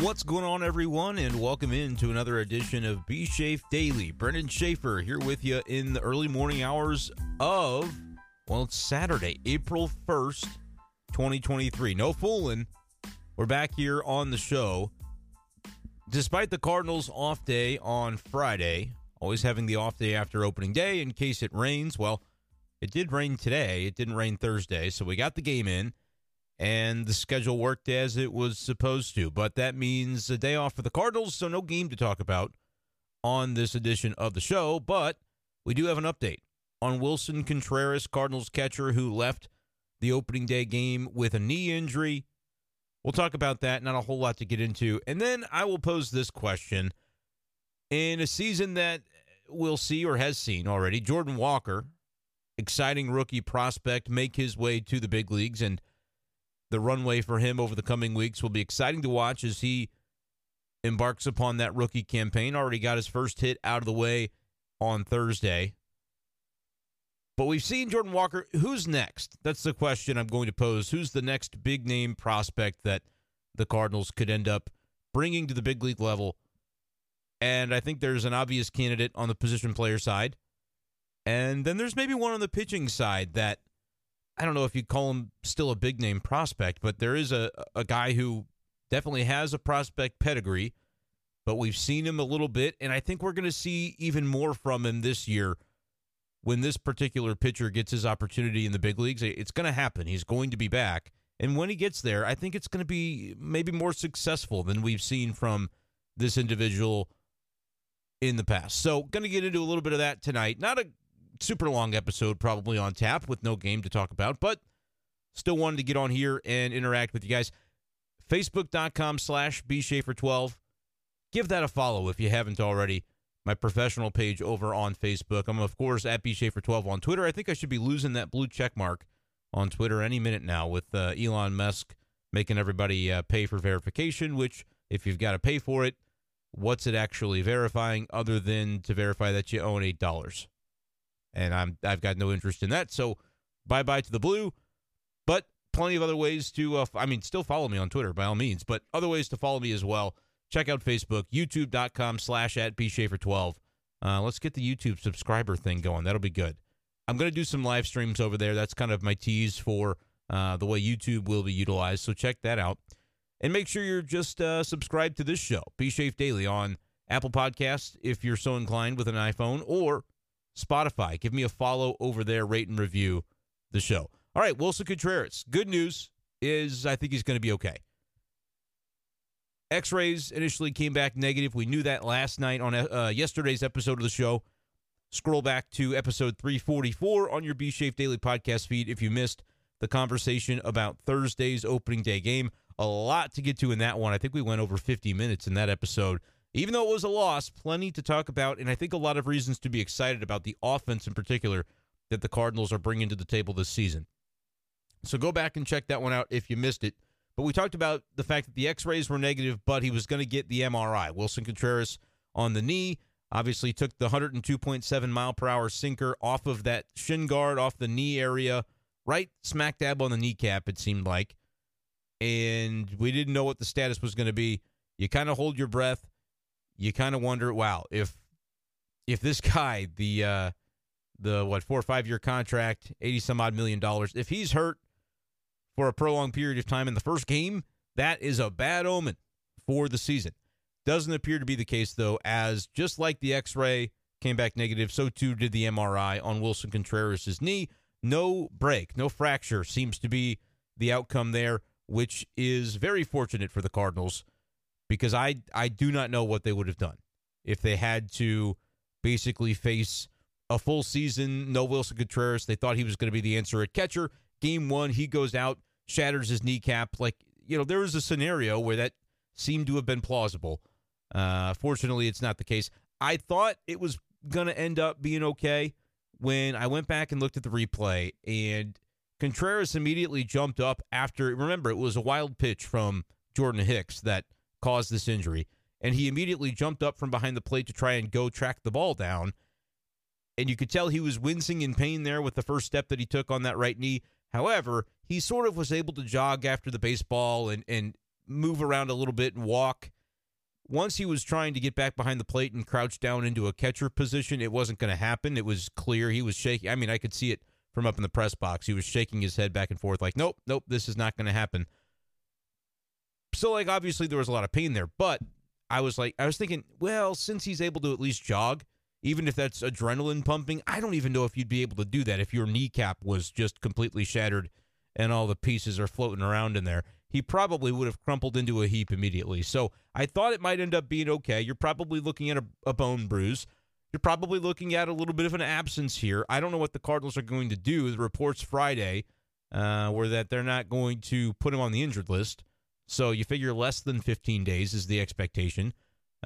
What's going on, everyone, and welcome in to another edition of B Shafe Daily. Brenden Schaeffer here with you in the early morning hours of, well, it's Saturday, April 1st, 2023. No fooling. We're back here on the show. Despite the Cardinals' off day on Friday, always having the off day after opening day in case it rains, well, it did rain today. It didn't rain Thursday, so we got the game in and the schedule worked as it was supposed to. But that means a day off for the Cardinals, so no game to talk about on this edition of the show. But we do have an update on Willson Contreras, Cardinals catcher, who left the opening day game with a knee injury. We'll talk about that. Not a whole lot to get into. And then I will pose this question. In a season that we'll see or has seen already, Jordan Walker, exciting rookie prospect, make his way to the big leagues and the runway for him over the coming weeks will be exciting to watch as he embarks upon that rookie campaign. Already got his first hit out of the way on Thursday. But we've seen Jordan Walker. Who's next? That's the question I'm going to pose. Who's the next big name prospect that the Cardinals could end up bringing to the big league level? And I think there's an obvious candidate on the position player side. And then there's maybe one on the pitching side that I don't know if you call him still a big name prospect, but there is a, a guy who definitely has a prospect pedigree, but we've seen him a little bit, and I think we're going to see even more from him this year when this particular pitcher gets his opportunity in the big leagues. It's going to happen. He's going to be back. And when he gets there, I think it's going to be maybe more successful than we've seen from this individual in the past. So, going to get into a little bit of that tonight. Not a super long episode probably on tap with no game to talk about, but still wanted to get on here and interact with you guys. Facebook.com slash bschaeffer12. Give that a follow if you haven't already. My professional page over on Facebook. I'm, of course, at bschaeffer12 on Twitter. I think I should be losing that blue check mark on Twitter any minute now with uh, Elon Musk making everybody uh, pay for verification, which, if you've got to pay for it, what's it actually verifying other than to verify that you own $8? And I'm I've got no interest in that. So bye bye to the blue. But plenty of other ways to. Uh, I mean, still follow me on Twitter by all means, but other ways to follow me as well. Check out Facebook, YouTube.com slash at bschaeffer12. Uh, let's get the YouTube subscriber thing going. That'll be good. I'm going to do some live streams over there. That's kind of my tease for uh, the way YouTube will be utilized. So check that out. And make sure you're just uh, subscribed to this show, Be Shafe Daily, on Apple Podcasts if you're so inclined with an iPhone, or Spotify. Give me a follow over there, rate and review the show. All right, Willson Contreras. Good news is I think he's going to be okay. X rays initially came back negative. We knew that last night on uh, yesterday's episode of the show. Scroll back to episode 344 on your B Shape Daily podcast feed if you missed the conversation about Thursday's opening day game. A lot to get to in that one. I think we went over 50 minutes in that episode. Even though it was a loss, plenty to talk about, and I think a lot of reasons to be excited about the offense in particular that the Cardinals are bringing to the table this season. So go back and check that one out if you missed it. But we talked about the fact that the x rays were negative, but he was going to get the MRI. Willson Contreras on the knee obviously took the 102.7 mile per hour sinker off of that shin guard, off the knee area, right smack dab on the kneecap, it seemed like. And we didn't know what the status was going to be. You kind of hold your breath you kind of wonder, wow, if if this guy, the uh, the what four or five year contract, eighty some odd million dollars, if he's hurt for a prolonged period of time in the first game, that is a bad omen for the season. Doesn't appear to be the case though, as just like the X-ray came back negative, so too did the MRI on Willson Contreras' knee. No break, no fracture seems to be the outcome there, which is very fortunate for the Cardinals because I I do not know what they would have done if they had to basically face a full season. No Willson Contreras. They thought he was going to be the answer at catcher. Game one, he goes out, shatters his kneecap. Like you know, there was a scenario where that seemed to have been plausible. Uh, fortunately, it's not the case. I thought it was going to end up being okay when I went back and looked at the replay, and Contreras immediately jumped up after. Remember, it was a wild pitch from Jordan Hicks that caused this injury. And he immediately jumped up from behind the plate to try and go track the ball down. And you could tell he was wincing in pain there with the first step that he took on that right knee. However, he sort of was able to jog after the baseball and, and move around a little bit and walk. Once he was trying to get back behind the plate and crouch down into a catcher position, it wasn't going to happen. It was clear he was shaking. I mean, I could see it from up in the press box. He was shaking his head back and forth, like, nope, nope, this is not going to happen. So, like, obviously there was a lot of pain there, but I was like, I was thinking, well, since he's able to at least jog, even if that's adrenaline pumping, I don't even know if you'd be able to do that if your kneecap was just completely shattered and all the pieces are floating around in there. He probably would have crumpled into a heap immediately. So I thought it might end up being okay. You're probably looking at a, a bone bruise. You're probably looking at a little bit of an absence here. I don't know what the Cardinals are going to do. The reports Friday uh, were that they're not going to put him on the injured list. So you figure less than 15 days is the expectation.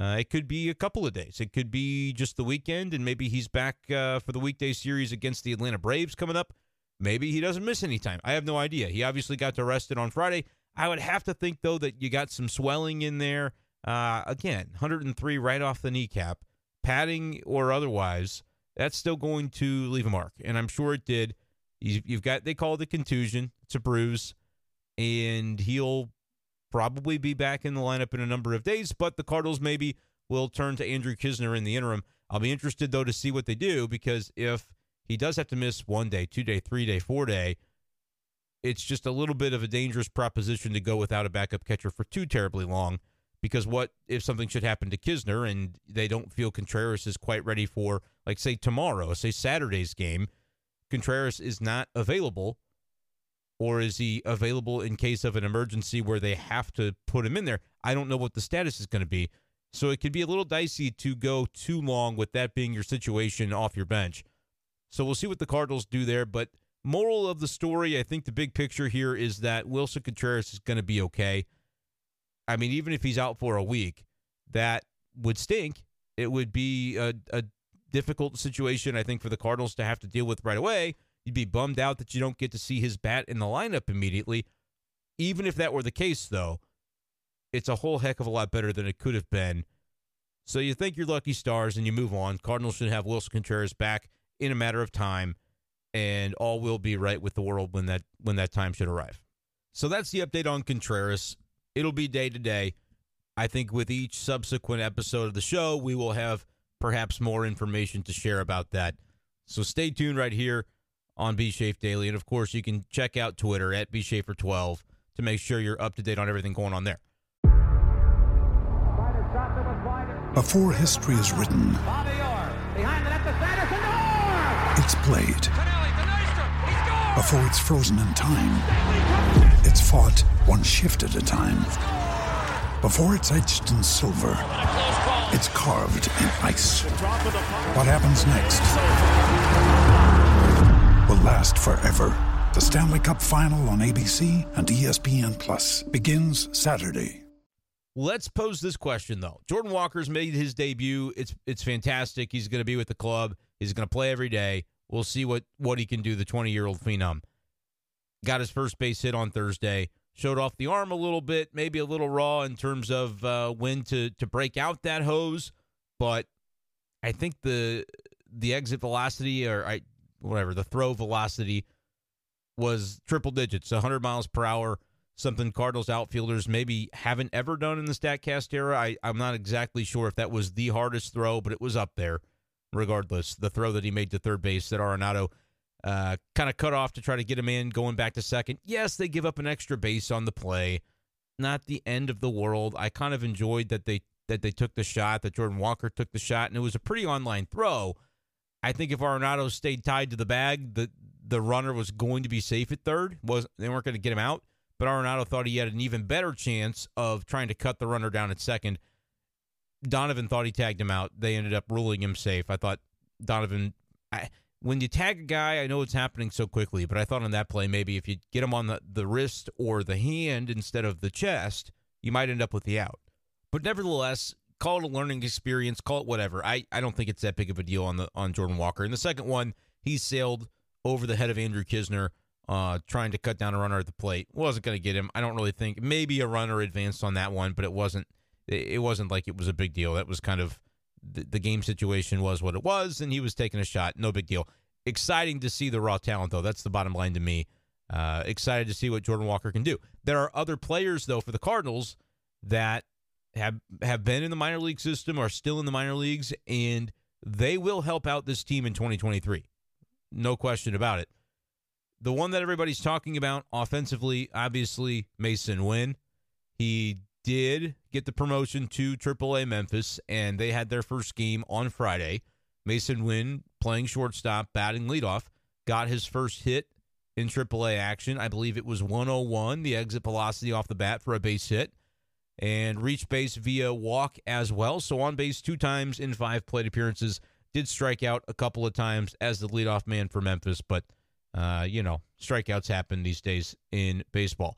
Uh, it could be a couple of days. It could be just the weekend, and maybe he's back uh, for the weekday series against the Atlanta Braves coming up. Maybe he doesn't miss any time. I have no idea. He obviously got to rest it on Friday. I would have to think, though, that you got some swelling in there. Uh, again, 103 right off the kneecap, padding or otherwise, that's still going to leave a mark. And I'm sure it did. You've got, they call it a contusion, it's a bruise, and he'll probably be back in the lineup in a number of days, but the Cardinals maybe will turn to Andrew Knizner in the interim. I'll be interested, though, to see what they do because if he does have to miss one day, two day, three day, four day, it's just a little bit of a dangerous proposition to go without a backup catcher for too terribly long. Because what if something should happen to Knizner and they don't feel Contreras is quite ready for, like, say, tomorrow, say Saturday's game? Contreras is not available or is he available in case of an emergency where they have to put him in there? I don't know what the status is going to be. So it could be a little dicey to go too long with that being your situation off your bench. So we'll see what the Cardinals do there. But moral of the story, I think the big picture here is that Willson Contreras is going to be okay. I mean, even if he's out for a week, that would stink. It would be a, a difficult situation, I think, for the Cardinals to have to deal with right away. You'd be bummed out that you don't get to see his bat in the lineup immediately. Even if that were the case, though, it's a whole heck of a lot better than it could have been. So you think you're lucky stars and you move on. Cardinals should have Willson Contreras back in a matter of time, and all will be right with the world when that when that time should arrive. So that's the update on Contreras. It'll be day to day. I think with each subsequent episode of the show, we will have perhaps more information to share about that. So stay tuned right here on B Shafe Daily. And of course, you can check out Twitter at BSchaeffer12 to make sure you're up to date on everything going on there. Before history is written, it's played. Before it's frozen in time, it's fought one shift at a time. Before it's etched in silver, it's carved in ice. What happens next? Last forever. The Stanley Cup Final on ABC and ESPN Plus begins Saturday. Let's pose this question though. Jordan Walker's made his debut. It's it's fantastic. He's going to be with the club. He's going to play every day. We'll see what what he can do. The 20 year old phenom got his first base hit on Thursday. Showed off the arm a little bit, maybe a little raw in terms of uh, when to to break out that hose, but I think the the exit velocity, or I whatever the throw velocity was triple digits, 100 miles per hour. Something Cardinals outfielders maybe haven't ever done in the Statcast era. I, I'm not exactly sure if that was the hardest throw, but it was up there. Regardless, the throw that he made to third base that Arenado uh, kind of cut off to try to get him in, going back to second. Yes, they give up an extra base on the play. Not the end of the world. I kind of enjoyed that they that they took the shot, that Jordan Walker took the shot, and it was a pretty online throw. I think if Arenado stayed tied to the bag, the the runner was going to be safe at third. Was they weren't going to get him out, but Arenado thought he had an even better chance of trying to cut the runner down at second. Donovan thought he tagged him out. They ended up ruling him safe. I thought Donovan. I, when you tag a guy, I know it's happening so quickly, but I thought on that play maybe if you get him on the, the wrist or the hand instead of the chest, you might end up with the out. But nevertheless, call it a learning experience, call it whatever. I, I don't think it's that big of a deal on the on Jordan Walker. And the second one, he sailed over the head of Andrew Knizner, uh, trying to cut down a runner at the plate. Wasn't going to get him. I don't really think maybe a runner advanced on that one, but it wasn't. It wasn't like it was a big deal. That was kind of the, the game situation was what it was, and he was taking a shot. No big deal. Exciting to see the raw talent though. That's the bottom line to me. Uh, excited to see what Jordan Walker can do. There are other players though for the Cardinals that have have been in the minor league system, are still in the minor leagues, and they will help out this team in 2023. No question about it. The one that everybody's talking about offensively, obviously, Masyn Winn. He did get the promotion to AAA Memphis, and they had their first game on Friday. Masyn Winn playing shortstop, batting leadoff, got his first hit in AAA action. I believe it was 101, the exit velocity off the bat for a base hit, and reached base via walk as well. So on base two times in five plate appearances. Did strike out a couple of times as the leadoff man for Memphis, but uh, you know, strikeouts happen these days in baseball.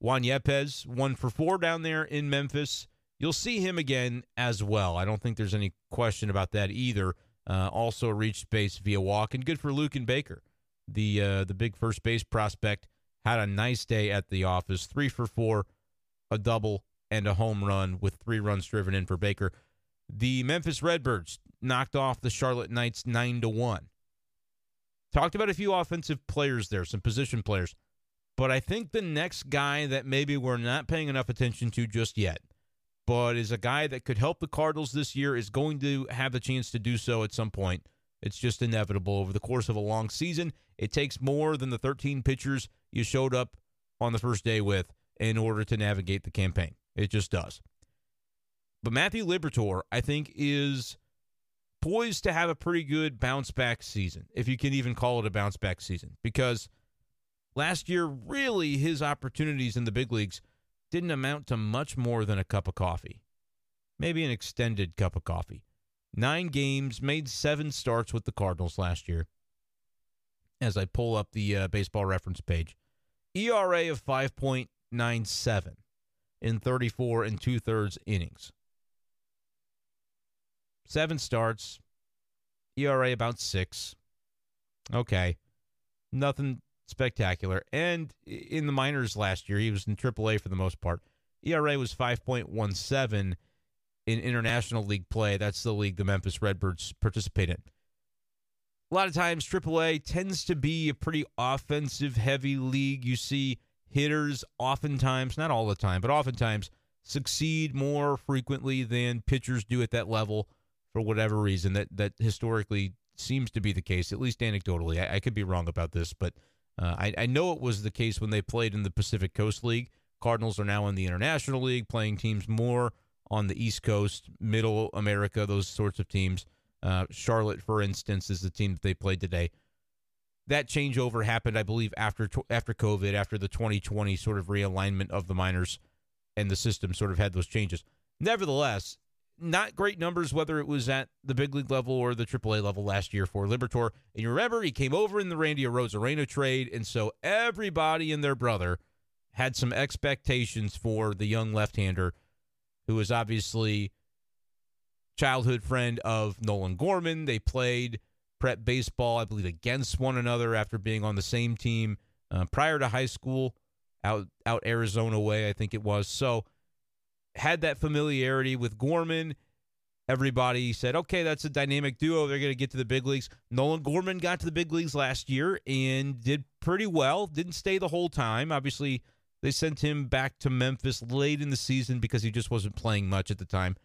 Juan Yepez, one for four down there in Memphis. You'll see him again as well. I don't think there's any question about that either. Uh, also reached base via walk, and good for Luken Baker, the uh, the big first base prospect. Had a nice day at the office. Three for four, a double, and a home run with three runs driven in for Baker. The Memphis Redbirds knocked off the Charlotte Knights nine to one. Talked about a few offensive players there, some position players. But I think the next guy that maybe we're not paying enough attention to just yet, but is a guy that could help the Cardinals this year, is going to have the chance to do so at some point. It's just inevitable over the course of a long season. It takes more than the 13 pitchers you showed up on the first day with in order to navigate the campaign. It just does. But Matthew Liberatore, I think, is poised to have a pretty good bounce back season, if you can even call it a bounce back season, because Last year, really, his opportunities in the big leagues didn't amount to much more than a cup of coffee, maybe an extended cup of coffee. Nine games, made seven starts with the Cardinals last year. As I pull up the uh, baseball reference page, ERA of 5.97 in 34 and two thirds innings. Seven starts, ERA about six. Okay. Nothing spectacular. And in the minors last year, he was in AAA for the most part. ERA was 5.17 in international league play. That's the league the Memphis Redbirds participate in. A lot of times, AAA tends to be a pretty offensive heavy league. You see hitters oftentimes, not all the time, but oftentimes succeed more frequently than pitchers do at that level for whatever reason. That that historically seems to be the case, at least anecdotally. I, I could be wrong about this, but uh, I, I know it was the case when they played in the Pacific Coast League. Cardinals are now in the International League, playing teams more on the East Coast, Middle America, those sorts of teams. Uh, Charlotte, for instance, is the team that they played today. That changeover happened, I believe, after after COVID, after the 2020 sort of realignment of the minors, and the system sort of had those changes. Nevertheless, not great numbers, whether it was at the big league level or the AAA level last year for Liberatore. And you remember he came over in the Randy Arozarena trade, and so everybody and their brother had some expectations for the young left-hander, who was obviously childhood friend of Nolan Gorman. They played prep baseball, I believe, against one another after being on the same team uh, prior to high school, out out Arizona way, I think it was. So had that familiarity with Gorman. Everybody said, okay, that's a dynamic duo. They're going to get to the big leagues. Nolan Gorman got to the big leagues last year and did pretty well. Didn't stay the whole time. Obviously, they sent him back to Memphis late in the season because he just wasn't playing much at the time.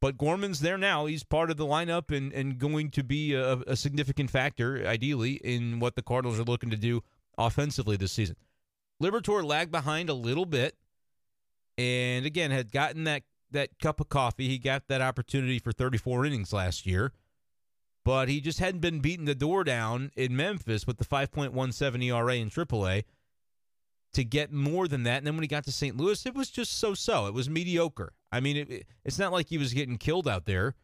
But Gorman's there now. He's part of the lineup and, and going to be a, a significant factor, ideally, in what the Cardinals are looking to do offensively this season. Liberatore lagged behind a little bit and again had gotten that that cup of coffee. He got that opportunity for 34 innings last year, but he just hadn't been beating the door down in Memphis with the 5.17 ERA in AAA to get more than that. And then when he got to St. Louis, it was just so-so. It was mediocre. I mean, it, it's not like he was getting killed out there,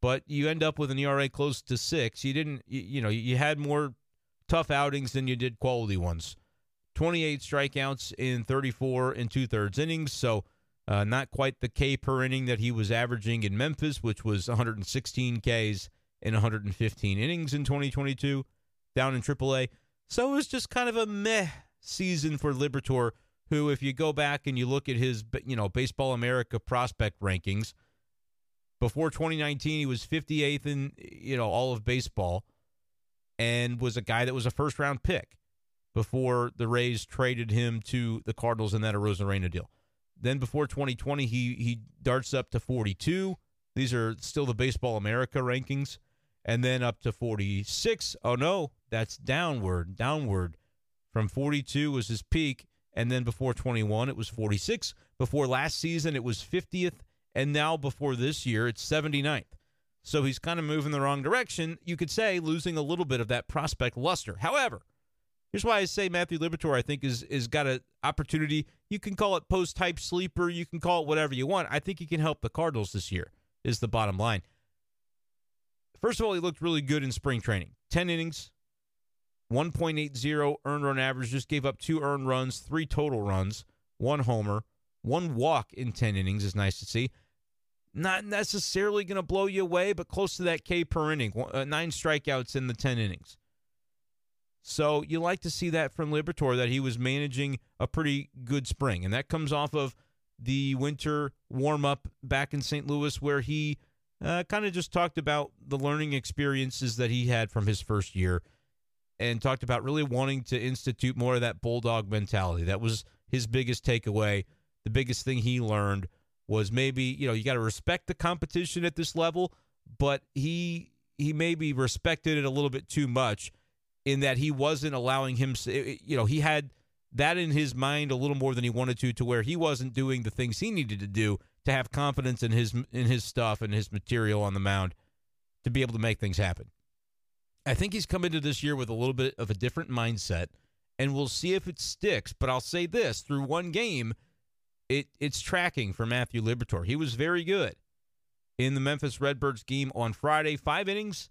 but you end up with an ERA close to six. You didn't, you, you know, you had more tough outings than you did quality ones. 28 strikeouts in 34 and two thirds innings. So, uh, not quite the K per inning that he was averaging in Memphis, which was 116 Ks in 115 innings in 2022 down in AAA. So, it was just kind of a meh season for Liberatore, who, if you go back and you look at his, you know, Baseball America prospect rankings, before 2019, he was 58th in, you know, all of baseball and was a guy that was a first round pick. before the Rays traded him to the Cardinals in that Arozarena deal. Then before 2020, he he darts up to 42. These are still the Baseball America rankings, and then up to 46. Oh no, that's downward, downward. From 42 was his peak, and then before 21, it was 46. Before last season, it was 50th, and now before this year, it's 79th. So he's kind of moving the wrong direction. You could say losing a little bit of that prospect luster. However, here's why I say Matthew Liberatore, I think, is is got an opportunity. You can call it post type sleeper. You can call it whatever you want. I think he can help the Cardinals this year. Is the bottom line. First of all, he looked really good in spring training. Ten innings, 1.80 earned run average. Just gave up two earned runs, three total runs, one homer, one walk in 10 innings is nice to see not necessarily going to blow you away, but close to that K per inning. Uh, nine strikeouts in the 10 innings. So you like to see that from Liberatore that he was managing a pretty good spring. And that comes off of the winter warm up back in St. Louis, where he uh, kind of just talked about the learning experiences that he had from his first year and talked about really wanting to institute more of that bulldog mentality. That was his biggest takeaway, the biggest thing he learned was maybe you know you got to respect the competition at this level, but he he maybe respected it a little bit too much in that he wasn't allowing him eh, you know he had that in his mind a little more than he wanted to to where he wasn't doing the things he needed to do to have confidence in his in his stuff and his material on the mound to be able to make things happen. I think he's come into this year with a little bit of a different mindset and we'll see if it sticks, but I'll say this, through one game it it's tracking for Matthew Liberatore. He was very good in the Memphis Redbirds game on Friday. Five innings,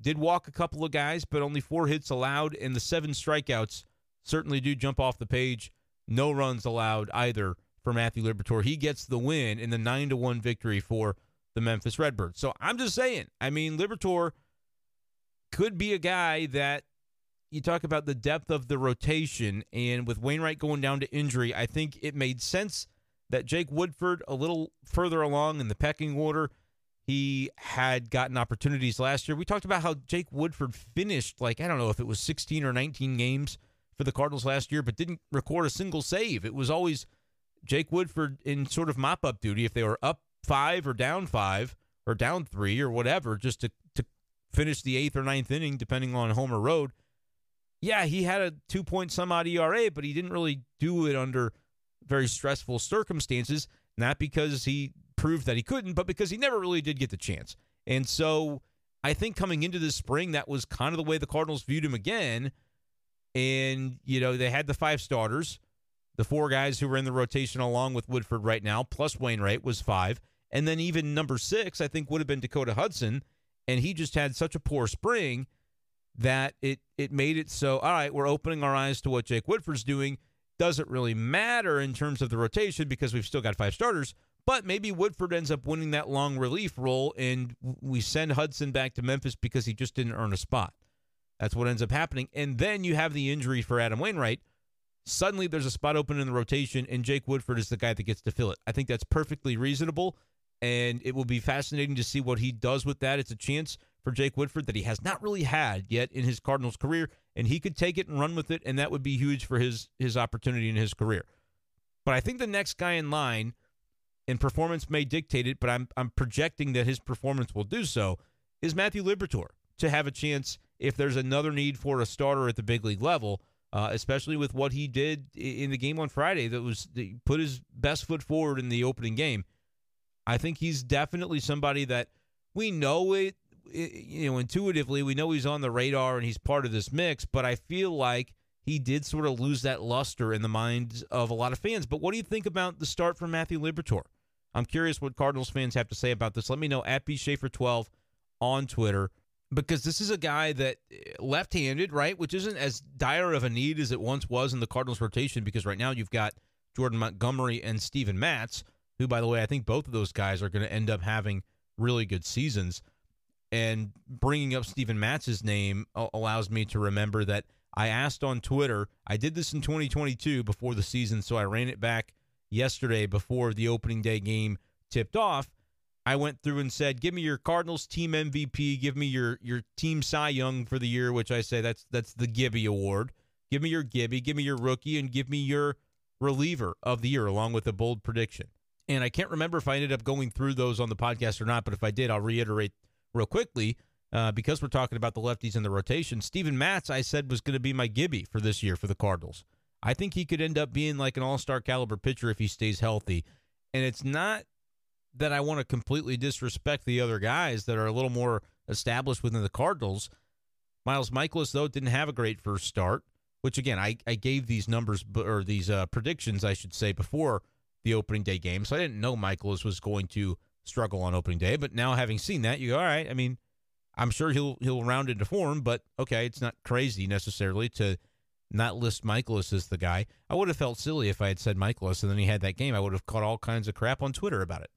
did walk a couple of guys, but only four hits allowed, and the seven strikeouts certainly do jump off the page. No runs allowed either for Matthew Liberatore. He gets the win in the nine to one victory for the Memphis Redbirds. So I'm just saying, I mean, Liberatore could be a guy that you talk about the depth of the rotation, and with Wainwright going down to injury, I think it made sense that Jake Woodford, a little further along in the pecking order, he had gotten opportunities last year. We talked about how Jake Woodford finished, like, I don't know if it was 16 or 19 games for the Cardinals last year, but didn't record a single save. It was always Jake Woodford in sort of mop up duty if they were up five or down five or down three or whatever, just to, to finish the eighth or ninth inning, depending on home or road yeah, he had a two point some odd ERA, but he didn't really do it under very stressful circumstances. Not because he proved that he couldn't, but because he never really did get the chance. And so I think coming into this spring, that was kind of the way the Cardinals viewed him again. And, you know, they had the five starters, the four guys who were in the rotation along with Woodford right now, plus Wainwright was five. And then even number six, I think, would have been Dakota Hudson. And he just had such a poor spring that it it made it so all right we're opening our eyes to what Jake Woodford's doing. Doesn't really matter in terms of the rotation because we've still got five starters but maybe Woodford ends up winning that long relief role and we send Hudson back to Memphis because he just didn't earn a spot. That's what ends up happening. And then you have the injury for Adam Wainwright. Suddenly there's a spot open in the rotation and Jake Woodford is the guy that gets to fill it. I think that's perfectly reasonable and it will be fascinating to see what he does with that it's a chance for Jake Woodford that he has not really had yet in his Cardinals career, and he could take it and run with it, and that would be huge for his his opportunity in his career. But I think the next guy in line, and performance may dictate it, but I'm I'm projecting that his performance will do so, is Matthew Liberatore to have a chance if there's another need for a starter at the big league level. Uh, especially with what he did in the game on Friday, that was put his best foot forward in the opening game. I think he's definitely somebody that we know it you know, intuitively, we know he's on the radar and he's part of this mix, but I feel like he did sort of lose that luster in the minds of a lot of fans. But what do you think about the start from Matthew Liberatore? I'm curious what Cardinals fans have to say about this. Let me know at B Schaeffer 12 on Twitter because this is a guy that eh, left-handed, right, which isn't as dire of a need as it once was in the Cardinals rotation because right now you've got Jordan Montgomery and Steven Matz, who, by the way, I think both of those guys are going to end up having really good seasons. And bringing up Steven Matz's name allows me to remember that I asked on Twitter. I did this in 2022 before the season, so I ran it back yesterday before the opening day game tipped off. I went through and said, "Give me your Cardinals team MVP. Give me your your team Cy Young for the year," which I say that's that's the Gibby Award. Give me your Gibby, give me your rookie, and give me your reliever of the year, along with a bold prediction. And I can't remember if I ended up going through those on the podcast or not, but if I did, I'll reiterate real quickly. Uh, because we're talking about the lefties in the rotation, Steven Matz, I said, was going to be my Gibby for this year for the Cardinals. I think he could end up being like an all star caliber pitcher if he stays healthy. And it's not that I want to completely disrespect the other guys that are a little more established within the Cardinals. Miles Mikolas, though, didn't have a great first start, which again, I, I gave these numbers or these uh, predictions, I should say, before the opening day game. So I didn't know Mikolas was going to struggle on opening day. But now having seen that, you go, all right, I mean, I'm sure he'll he'll round into form, but okay, it's not crazy necessarily to not list Mikolas as the guy. I would have felt silly if I had said Mikolas and then he had that game. I would have caught all kinds of crap on Twitter about it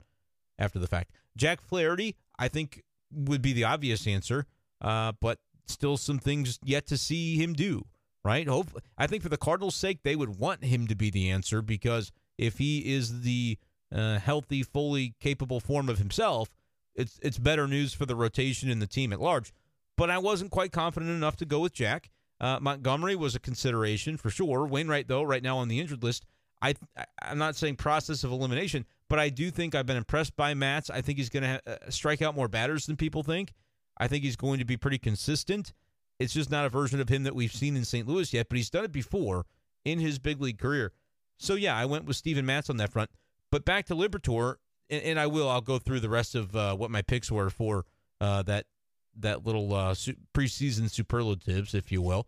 after the fact. Jack Flaherty, I think, would be the obvious answer, uh, but still some things yet to see him do. Right? Hope I think for the Cardinals' sake, they would want him to be the answer because if he is the uh, healthy, fully capable form of himself, it's it's better news for the rotation and the team at large. But I wasn't quite confident enough to go with Jack. Uh, Montgomery was a consideration for sure. Wainwright, though, right now on the injured list, I I'm not saying process of elimination, but I do think I've been impressed by Matz. I think he's going to ha- uh, strike out more batters than people think. I think he's going to be pretty consistent. It's just not a version of him that we've seen in St. Louis yet, but he's done it before in his big league career. So yeah, I went with Steven Matz on that front. But back to Liberatore, and, and I will. I'll go through the rest of uh, what my picks were for uh, that that little uh, su- preseason superlatives, if you will.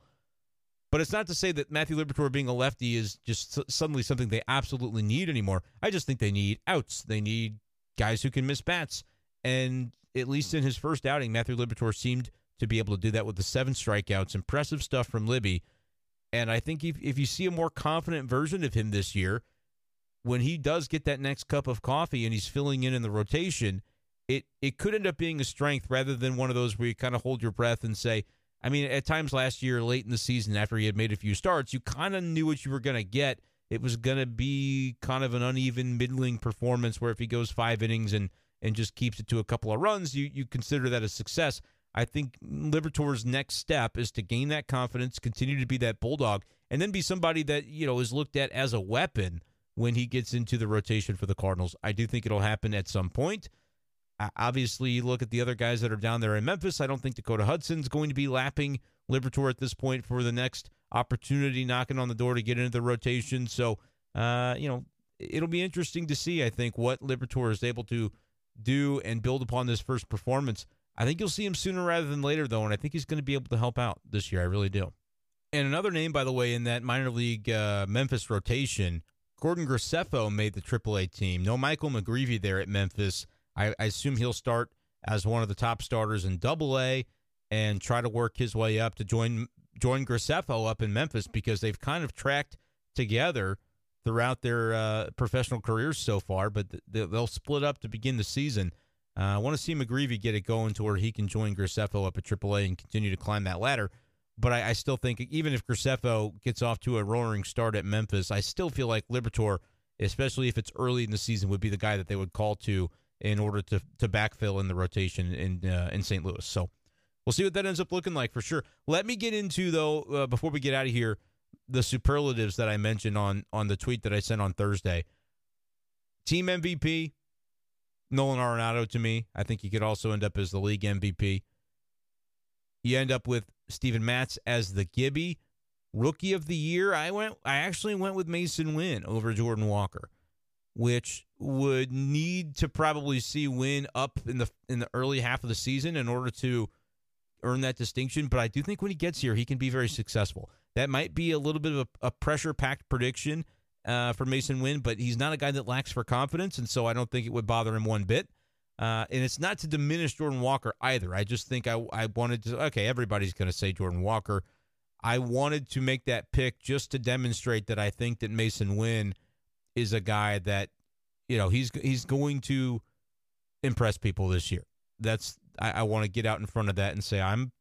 But it's not to say that Matthew Liberatore being a lefty is just suddenly something they absolutely need anymore. I just think they need outs. They need guys who can miss bats. And at least in his first outing, Matthew Liberatore seemed to be able to do that with the seven strikeouts. Impressive stuff from Libby. And I think if, if you see a more confident version of him this year, when he does get that next cup of coffee and he's filling in in the rotation, it it could end up being a strength rather than one of those where you kind of hold your breath and say, I mean, at times last year, late in the season, after he had made a few starts, you kind of knew what you were going to get. It was going to be kind of an uneven, middling performance where if he goes five innings and and just keeps it to a couple of runs, you you consider that a success. I think Liberatore's next step is to gain that confidence, continue to be that bulldog, and then be somebody that you know is looked at as a weapon when he gets into the rotation for the Cardinals. I do think it'll happen at some point. Obviously, you look at the other guys that are down there in Memphis. I don't think Dakota Hudson's going to be lapping Liberatore at this point for the next opportunity knocking on the door to get into the rotation. So, uh, you know, it'll be interesting to see, I think, what Liberatore is able to do and build upon this first performance. I think you'll see him sooner rather than later, though, and I think he's going to be able to help out this year. I really do. And another name, by the way, in that minor league uh, Memphis rotation, Gordon Graceffo made the AAA team. No Michael McGreevy there at Memphis. I, I assume he'll start as one of the top starters in Double A and try to work his way up to join join Graceffo up in Memphis because they've kind of tracked together throughout their uh, professional careers so far, but they'll split up to begin the season. Uh, I want to see McGreevy get it going to where he can join Graceffo up at AAA and continue to climb that ladder. But I, I still think even if Graceffo gets off to a roaring start at Memphis, I still feel like Liberatore, especially if it's early in the season, would be the guy that they would call to in order to to backfill in the rotation in uh, in St. Louis. So we'll see what that ends up looking like for sure. Let me get into though uh, before we get out of here the superlatives that I mentioned on on the tweet that I sent on Thursday. Team MVP Nolan Arenado to me. I think he could also end up as the league MVP. You end up with Steven Matz as the Gibby. Rookie of the year, I went I actually went with Masyn Winn over Jordan Walker which would need to probably see Winn up in the in the early half of the season in order to earn that distinction. But I do think when he gets here, he can be very successful. That might be a little bit of a, a pressure packed prediction uh, for Masyn Winn, but he's not a guy that lacks for confidence, and so I don't think it would bother him one bit. Uh, and it's not to diminish Jordan Walker either. I just think I I wanted to okay, everybody's going to say Jordan Walker. I wanted to make that pick just to demonstrate that I think that Masyn Winn is a guy that you know he's he's going to impress people this year. That's I, I want to get out in front of that and say I'm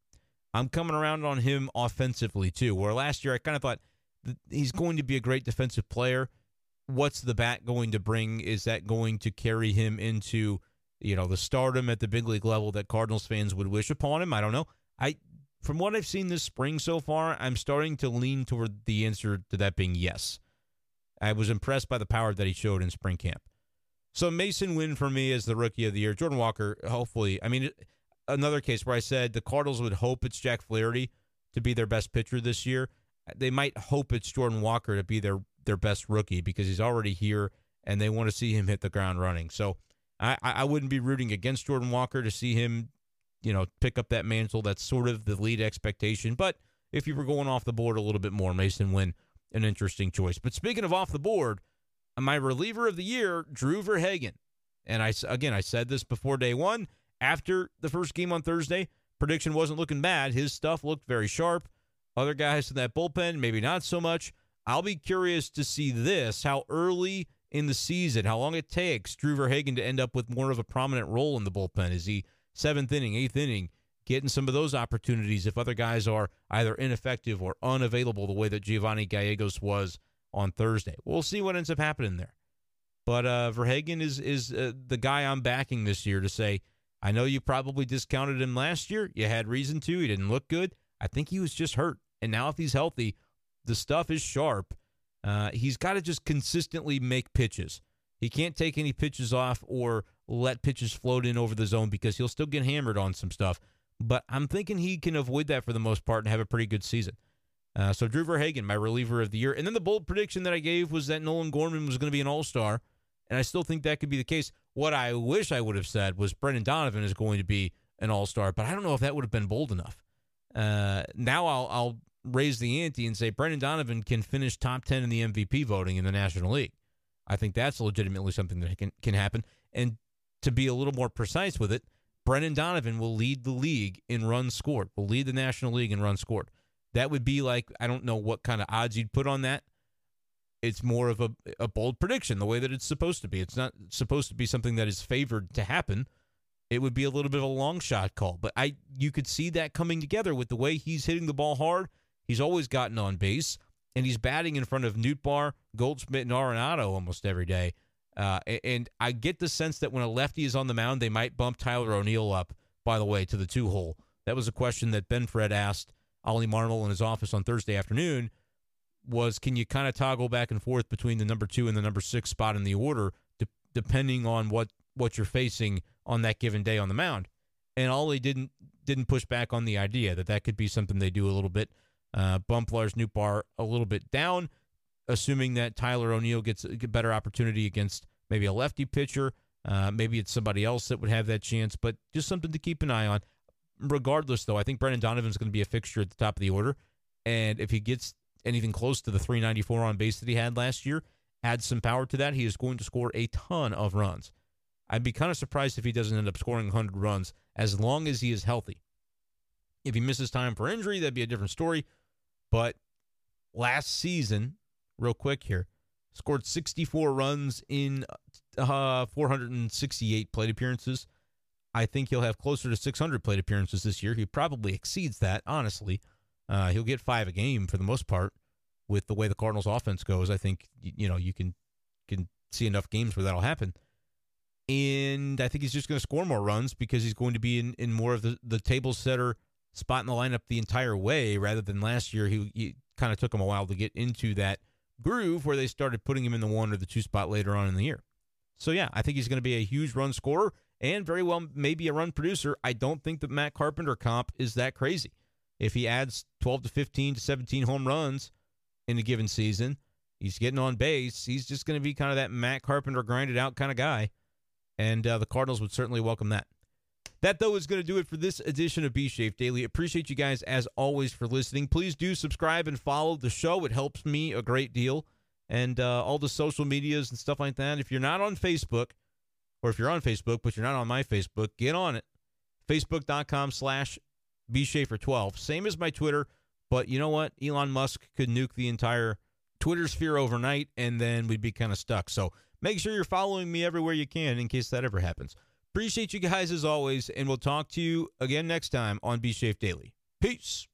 I'm coming around on him offensively too. Where last year I kind of thought he's going to be a great defensive player. What's the bat going to bring? Is that going to carry him into you know the stardom at the big league level that Cardinals fans would wish upon him? I don't know. I from what I've seen this spring so far, I'm starting to lean toward the answer to that being yes. I was impressed by the power that he showed in spring camp. So Masyn Winn for me as the rookie of the year. Jordan Walker, hopefully. I mean, another case where I said the Cardinals would hope it's Jack Flaherty to be their best pitcher this year. They might hope it's Jordan Walker to be their their best rookie because he's already here and they want to see him hit the ground running. So I, I wouldn't be rooting against Jordan Walker to see him, you know, pick up that mantle. That's sort of the lead expectation. But if you were going off the board a little bit more, Masyn Winn, an interesting choice. But speaking of off the board, my reliever of the year, Drew Verhagen. And I again, I said this before day one. After the first game on Thursday, prediction wasn't looking bad. His stuff looked very sharp. Other guys in that bullpen, maybe not so much. I'll be curious to see this how early in the season, how long it takes Drew Verhagen to end up with more of a prominent role in the bullpen. Is he seventh inning, eighth inning, getting some of those opportunities if other guys are either ineffective or unavailable the way that Giovanny Gallegos was on Thursday? We'll see what ends up happening there. But uh, Verhagen is is uh, the guy I'm backing this year to say, I know you probably discounted him last year. You had reason to. He didn't look good. I think he was just hurt. And now if he's healthy, the stuff is sharp. Uh, he's got to just consistently make pitches. He can't take any pitches off or let pitches float in over the zone because he'll still get hammered on some stuff. But I'm thinking he can avoid that for the most part and have a pretty good season. Uh, so Drew Verhagen, my reliever of the year, and then the bold prediction that I gave was that Nolan Gorman was going to be an All Star, and I still think that could be the case. What I wish I would have said was Brendan Donovan is going to be an All Star, but I don't know if that would have been bold enough. Uh, now I'll, I'll raise the ante and say Brendan Donovan can finish top 10 in the MVP voting in the National League. I think that's legitimately something that can, can happen. And to be a little more precise with it, Brendan Donovan will lead the league in runs scored, will lead the National League in runs scored. That would be like, I don't know what kind of odds you'd put on that. It's more of a, a bold prediction, the way that it's supposed to be. It's not supposed to be something that is favored to happen it would be a little bit of a long shot call. But I you could see that coming together with the way he's hitting the ball hard He's always gotten on base, and he's batting in front of Nootbaar, Goldschmidt, and Arenado almost every day. Uh, and I get the sense that when a lefty is on the mound, they might bump Tyler O'Neill up, by the way, to the two hole. That was a question that Ben Fred asked Ollie Marmol in his office on Thursday afternoon was can you kind of toggle back and forth between the number two and the number six spot in the order, de- depending on what, what you're facing on that given day on the mound? And Ollie didn't didn't push back on the idea that that could be something they do a little bit uh, bump Lars Nootbaar a little bit down, assuming that Tyler O'Neill gets a better opportunity against maybe a lefty pitcher. Uh, maybe it's somebody else that would have that chance, but just something to keep an eye on. Regardless, though, I think Brendan Donovan's going to be a fixture at the top of the order. And if he gets anything close to the 394 on base that he had last year, adds some power to that, he is going to score a ton of runs. I'd be kind of surprised if he doesn't end up scoring 100 runs as long as he is healthy. If he misses time for injury, that'd be a different story. But last season, real quick here, scored 64 runs in uh, 468 plate appearances. I think he'll have closer to 600 plate appearances this year. He probably exceeds that, honestly. Uh, he'll get five a game for the most part with the way the Cardinals offense goes. I think, you know, you can can see enough games where that'll happen. And I think he's just going to score more runs because he's going to be in, in more of the, the table setter spot in the lineup the entire way rather than last year. He, he kind of took him a while to get into that groove where they started putting him in the one or the two spot later on in the year. So, yeah, I think he's going to be a huge run scorer and very well maybe a run producer. I don't think the Matt Carpenter comp is that crazy. If he adds 12 to 15 to 17 home runs in a given season, he's getting on base. He's just going to be kind of that Matt Carpenter grinded out kind of guy. And uh, the Cardinals would certainly welcome that. That, though, is going to do it for this edition of B Shape Daily. Appreciate you guys, as always, for listening. Please do subscribe and follow the show. It helps me a great deal. And uh, all the social medias and stuff like that. If you're not on Facebook, or if you're on Facebook, but you're not on my Facebook, get on it. Facebook.com slash BSchaeffer12. Same as my Twitter, but you know what? Elon Musk could nuke the entire Twitter sphere overnight, and then we'd be kind of stuck. So make sure you're following me everywhere you can in case that ever happens. Appreciate you guys as always, and we'll talk to you again next time on B Shape Daily. Peace.